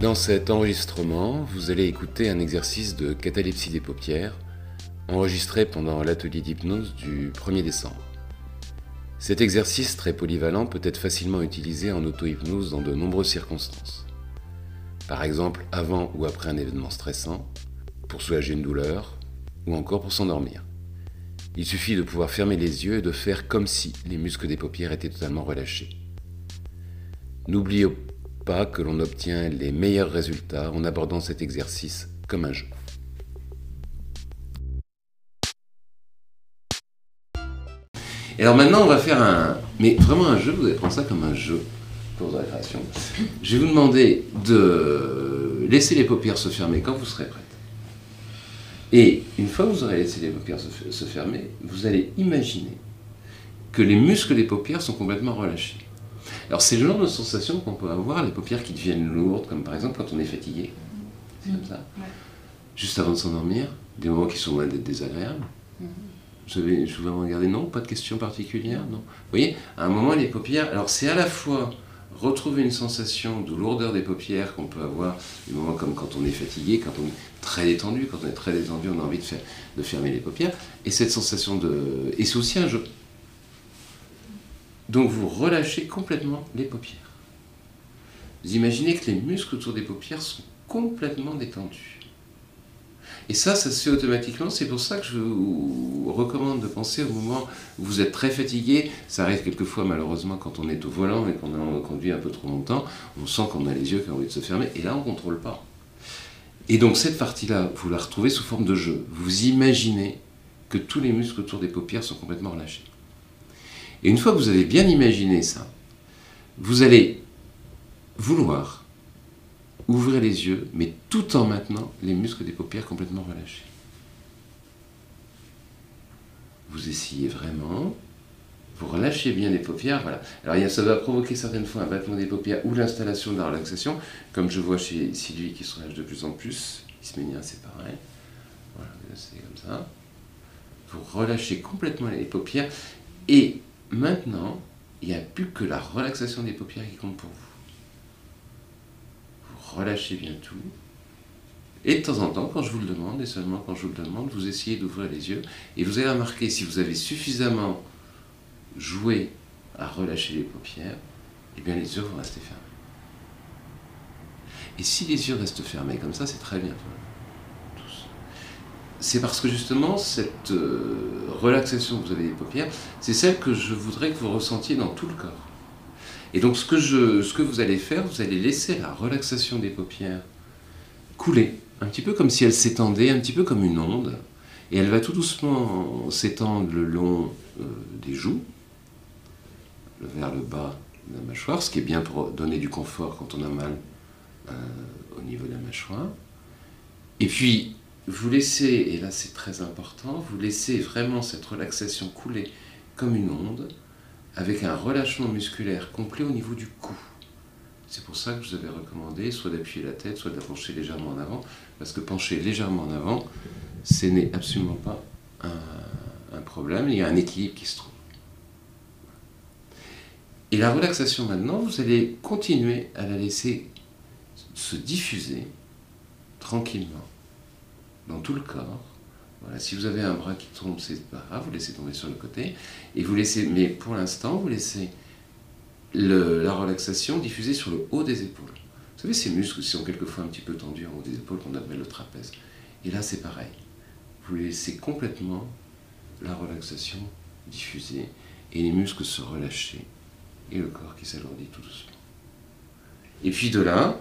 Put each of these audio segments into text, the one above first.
Dans cet enregistrement, vous allez écouter un exercice de catalepsie des paupières enregistré pendant l'atelier d'hypnose du 1er décembre. Cet exercice très polyvalent peut être facilement utilisé en auto-hypnose dans de nombreuses circonstances. Par exemple, avant ou après un événement stressant, pour soulager une douleur, ou encore pour s'endormir. Il suffit de pouvoir fermer les yeux et de faire comme si les muscles des paupières étaient totalement relâchés. N'oubliez pas que l'on obtient les meilleurs résultats en abordant cet exercice comme un jeu. Et alors maintenant, on va faire un. Mais vraiment un jeu, vous allez prendre ça comme un jeu pour la récréation. Je vais vous demander de laisser les paupières se fermer quand vous serez prête. Et une fois que vous aurez laissé les paupières se fermer, vous allez imaginer que les muscles des paupières sont complètement relâchés. Alors c'est le genre de sensation qu'on peut avoir, les paupières qui deviennent lourdes, comme par exemple quand on est fatigué. C'est comme ça. Juste avant de s'endormir, des moments qui sont loin d'être désagréables. Avez, je vous ai regardé, non, pas de questions particulières, non. Vous voyez, à un moment, les paupières, alors c'est à la fois retrouver une sensation de lourdeur des paupières qu'on peut avoir, des moments comme quand on est fatigué, quand on est très détendu, quand on est très détendu, on a envie de, faire, de fermer les paupières, et cette sensation de... Et c'est aussi un jeu. Donc vous relâchez complètement les paupières. Vous imaginez que les muscles autour des paupières sont complètement détendus. Et ça, ça se fait automatiquement. C'est pour ça que je vous recommande de penser au moment où vous êtes très fatigué. Ça arrive quelquefois, malheureusement, quand on est au volant et qu'on a conduit un peu trop longtemps. On sent qu'on a les yeux qui ont envie de se fermer. Et là, on ne contrôle pas. Et donc, cette partie-là, vous la retrouvez sous forme de jeu. Vous imaginez que tous les muscles autour des paupières sont complètement relâchés. Et une fois que vous avez bien imaginé ça, vous allez vouloir ouvrir les yeux, mais tout en maintenant les muscles des paupières complètement relâchés. Vous essayez vraiment, vous relâchez bien les paupières, voilà. Alors ça va provoquer certaines fois un battement des paupières ou l'installation de la relaxation, comme je vois chez Sylvie qui se relâche de plus en plus, Isménia c'est pareil. Voilà, c'est comme ça. Vous relâchez complètement les paupières et maintenant, il n'y a plus que la relaxation des paupières qui compte pour vous relâchez bien tout. Et de temps en temps, quand je vous le demande, et seulement quand je vous le demande, vous essayez d'ouvrir les yeux. Et vous allez remarquer, si vous avez suffisamment joué à relâcher les paupières, eh bien les yeux vont rester fermés. Et si les yeux restent fermés comme ça, c'est très bien. C'est parce que justement, cette euh, relaxation que vous avez des paupières, c'est celle que je voudrais que vous ressentiez dans tout le corps. Et donc ce que, vous allez faire, vous allez laisser la relaxation des paupières couler, un petit peu comme si elle s'étendait, un petit peu comme une onde, et elle va tout doucement s'étendre le long euh, des joues, vers le bas de la mâchoire, ce qui est bien pour donner du confort quand on a mal euh, au niveau de la mâchoire. Et puis, vous laissez, et là c'est très important, vous laissez vraiment cette relaxation couler comme une onde, avec un relâchement musculaire complet au niveau du cou. C'est pour ça que je vous avais recommandé soit d'appuyer la tête, soit de la pencher légèrement en avant, parce que pencher légèrement en avant, ce n'est absolument pas un, un, problème, il y a un équilibre qui se trouve. Et la relaxation maintenant, vous allez continuer à la laisser se diffuser tranquillement dans tout le corps, si vous avez un bras qui tombe, c'est pas grave, vous laissez tomber sur le côté. Et vous laissez, mais pour l'instant, vous laissez la relaxation diffuser sur le haut des épaules. Vous savez, ces muscles sont quelquefois un petit peu tendus en haut des épaules, qu'on appelle le trapèze. Et là, c'est pareil. Vous laissez complètement la relaxation diffuser et les muscles se relâcher et le corps qui s'alourdit tout doucement. Et puis de là,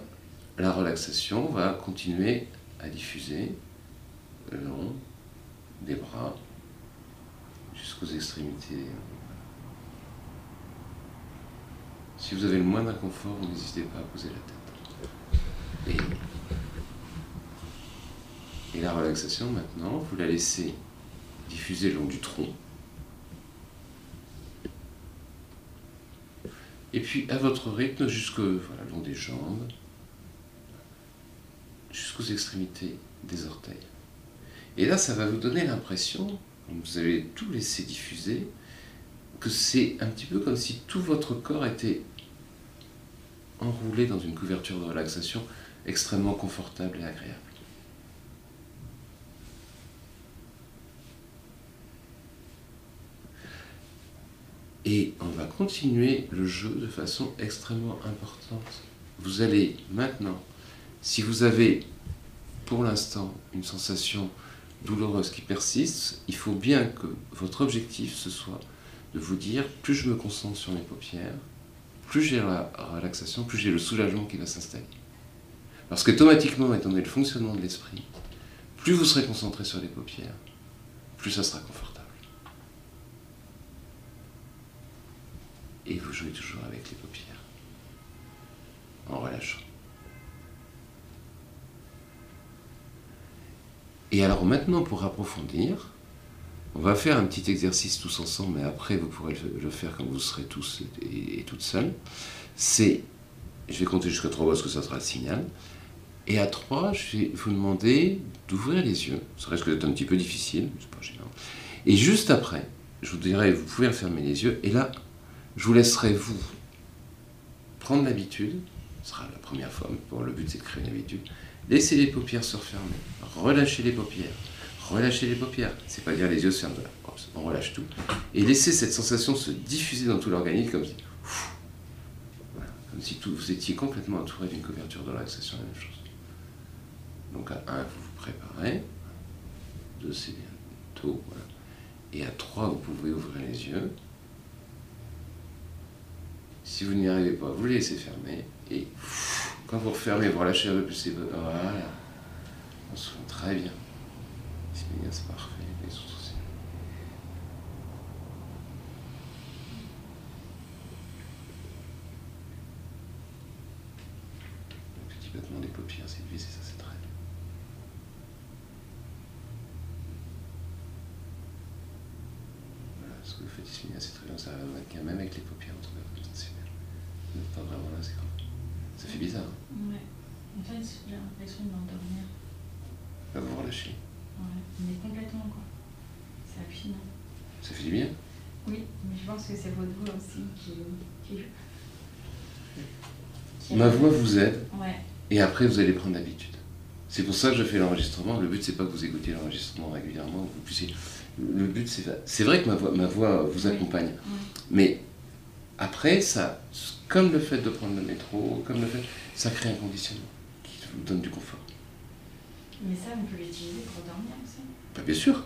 la relaxation va continuer à diffuser long des bras jusqu'aux extrémités. Si vous avez le moindre inconfort, n'hésitez pas à poser la tête. Et, la relaxation maintenant, vous la laissez diffuser le long du tronc. Et puis à votre rythme jusqu'au voilà, long des jambes, jusqu'aux extrémités des orteils. Et là, ça va vous donner l'impression, vous allez tout laisser diffuser, que c'est un petit peu comme si tout votre corps était enroulé dans une couverture de relaxation extrêmement confortable et agréable. Et on va continuer le jeu de façon extrêmement importante. Vous allez maintenant, si vous avez pour l'instant une sensation douloureuse qui persiste, il faut bien que votre objectif ce soit de vous dire plus je me concentre sur mes paupières, plus j'ai la relaxation, plus j'ai le soulagement qui va s'installer. Parce qu'automatiquement, étant donné le fonctionnement de l'esprit, plus vous serez concentré sur les paupières, plus ça sera confortable. Et vous jouez toujours avec les paupières, en relâchant. Et alors maintenant, pour approfondir, on va faire un petit exercice tous ensemble, mais après vous pourrez le faire quand vous serez tous et, toutes seules. C'est, je vais compter jusqu'à 3 parce que ça sera le signal. Et à 3, je vais vous demander d'ouvrir les yeux. Ça risque d'être un petit peu difficile, c'est pas gênant. Et juste après, je vous dirai, vous pouvez fermer les yeux. Et là, je vous laisserai vous prendre l'habitude. Ce sera la première fois, mais pour le but c'est de créer une habitude. Laissez les paupières se refermer. Relâchez les paupières. Relâchez les paupières. C'est pas dire les yeux se ferment. On relâche tout. Et laissez cette sensation se diffuser dans tout l'organisme comme si, comme si vous étiez complètement entouré d'une couverture de relaxation, la même chose. Donc à 1, vous vous préparez. 2, c'est bientôt. Et à 3, vous pouvez ouvrir les yeux. Si vous n'y arrivez pas, vous les laissez fermer. Et quand vous refermez, vous relâchez un peu plus. Voilà. On se sent très bien. C'est parfait. Les autres aussi. Le petit battement des paupières, c'est visé, ça c'est très bien. Voilà, ce que vous faites ici, c'est très bien, ça va même avec les paupières, cas, c'est bien. Vous n'êtes pas vraiment là, c'est grave. Fait bizarre. Ouais. En fait, j'ai l'impression de m'endormir. Là, vous relâchez. Ouais, mais complètement quoi. C'est hallucinant. Ça fait du bien Oui, mais je pense que c'est votre voix aussi qui. Ma voix vous aide. Ouais. Et après, vous allez prendre l'habitude. C'est pour ça que je fais l'enregistrement. Le but, c'est pas que vous écoutiez l'enregistrement régulièrement, vous puissiez. Le but, c'est. C'est vrai que ma voix, ma voix vous accompagne. Mais après, ça, comme le fait de prendre le métro, comme le fait. Ça crée un conditionnement qui vous donne du confort. Mais ça, on peut l'utiliser pour dormir aussi? Bah, Bien sûr.